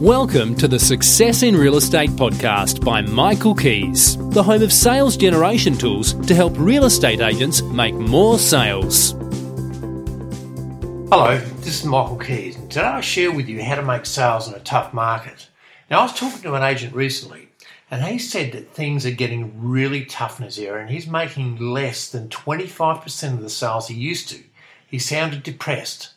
Welcome to the Success in Real Estate podcast by Michael Kies, the home of sales generation tools to help real estate agents make more sales. Hello, this is Michael Kies, and today I share with you how to make sales in a tough market. Now, I was talking to an agent recently, and he said that things are getting really tough in his area, and he's making less than 25% of the sales he used to. He sounded depressed.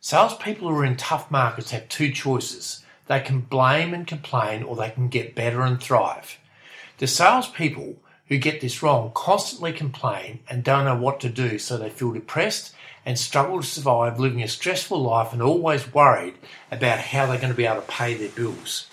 Salespeople who are in tough markets have two choices. They can blame and complain, or they can get better and thrive. The salespeople who get this wrong constantly complain and don't know what to do, so they feel depressed and struggle to survive living a stressful life and always worried about how they're going to be able to pay their bills.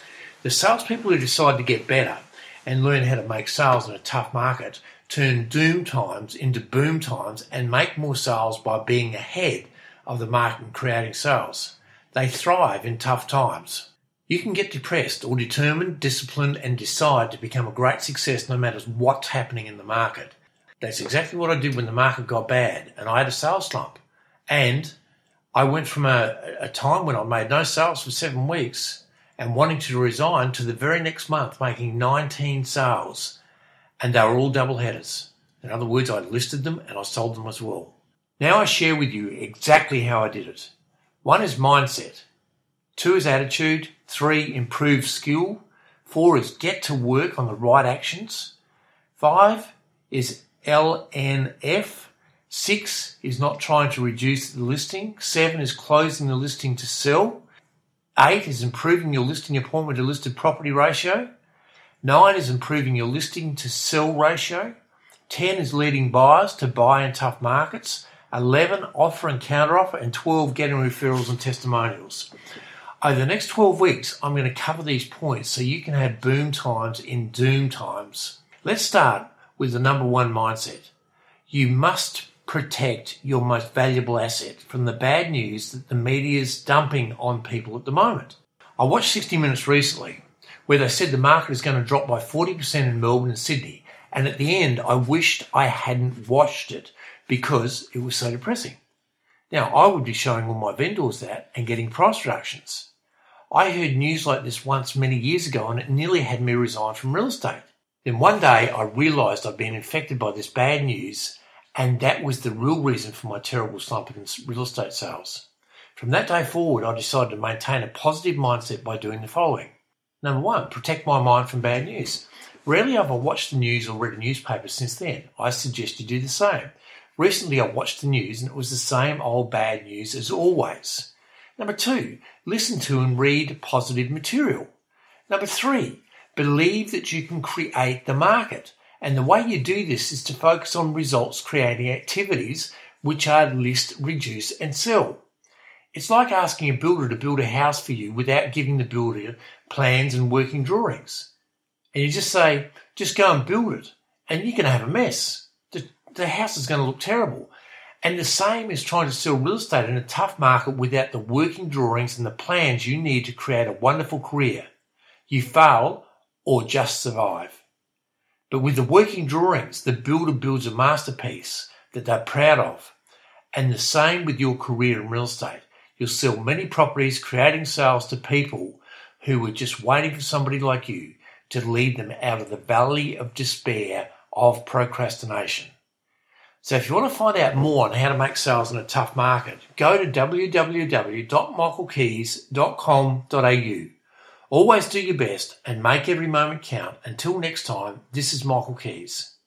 The salespeople who decide to get better and learn how to make sales in a tough market turn doom times into boom times and make more sales by being ahead of the market and creating sales. They thrive in tough times. You can get depressed or determined, disciplined, and decide to become a great success no matter what's happening in the market. That's exactly what I did when the market got bad and I had a sales slump. And I went from a, a time when I made no sales for seven weeks and wanting to resign to the very next month making 19 sales. And they were all double headers. In other words, I listed them and I sold them as well. Now I share with you exactly how I did it. One is mindset. Two is attitude. Three, improve skill. Four is get to work on the right actions. Five is LNF. Six is not trying to reduce the listing. Seven is closing the listing to sell. Eight is improving your listing appointment to listed property ratio. Nine is improving your listing to sell ratio. Ten is leading buyers to buy in tough markets. 11 offer and counteroffer, and 12 getting referrals and testimonials. Over the next 12 weeks, I'm going to cover these points so you can have boom times in doom times. Let's start with the number one mindset. You must protect your most valuable asset from the bad news that the media is dumping on people at the moment. I watched 60 Minutes recently where they said the market is going to drop by 40% in Melbourne and Sydney. And at the end, I wished I hadn't watched it because it was so depressing. Now, I would be showing all my vendors that and getting price reductions. I heard news like this once many years ago and it nearly had me resign from real estate. Then one day I realised I'd been infected by this bad news and that was the real reason for my terrible slump in real estate sales. From that day forward, I decided to maintain a positive mindset by doing the following. Number one, protect my mind from bad news. Rarely have I watched the news or read a newspaper since then. I suggest you do the same. Recently, I watched the news and it was the same old bad news as always. Number two, listen to and read positive material. Number three, believe that you can create the market. And the way you do this is to focus on results creating activities, which are list, reduce, and sell. It's like asking a builder to build a house for you without giving the builder plans and working drawings. And you just say, just go and build it, and you're going to have a mess the house is going to look terrible. And the same is trying to sell real estate in a tough market without the working drawings and the plans you need to create a wonderful career. You fail or just survive. But with the working drawings, the builder builds a masterpiece that they're proud of. And the same with your career in real estate. You'll sell many properties, creating sales to people who are just waiting for somebody like you to lead them out of the valley of despair of procrastination. So if you want to find out more on how to make sales in a tough market, go to www.michaelkies.com.au. Always do your best and make every moment count. Until next time, this is Michael Kies.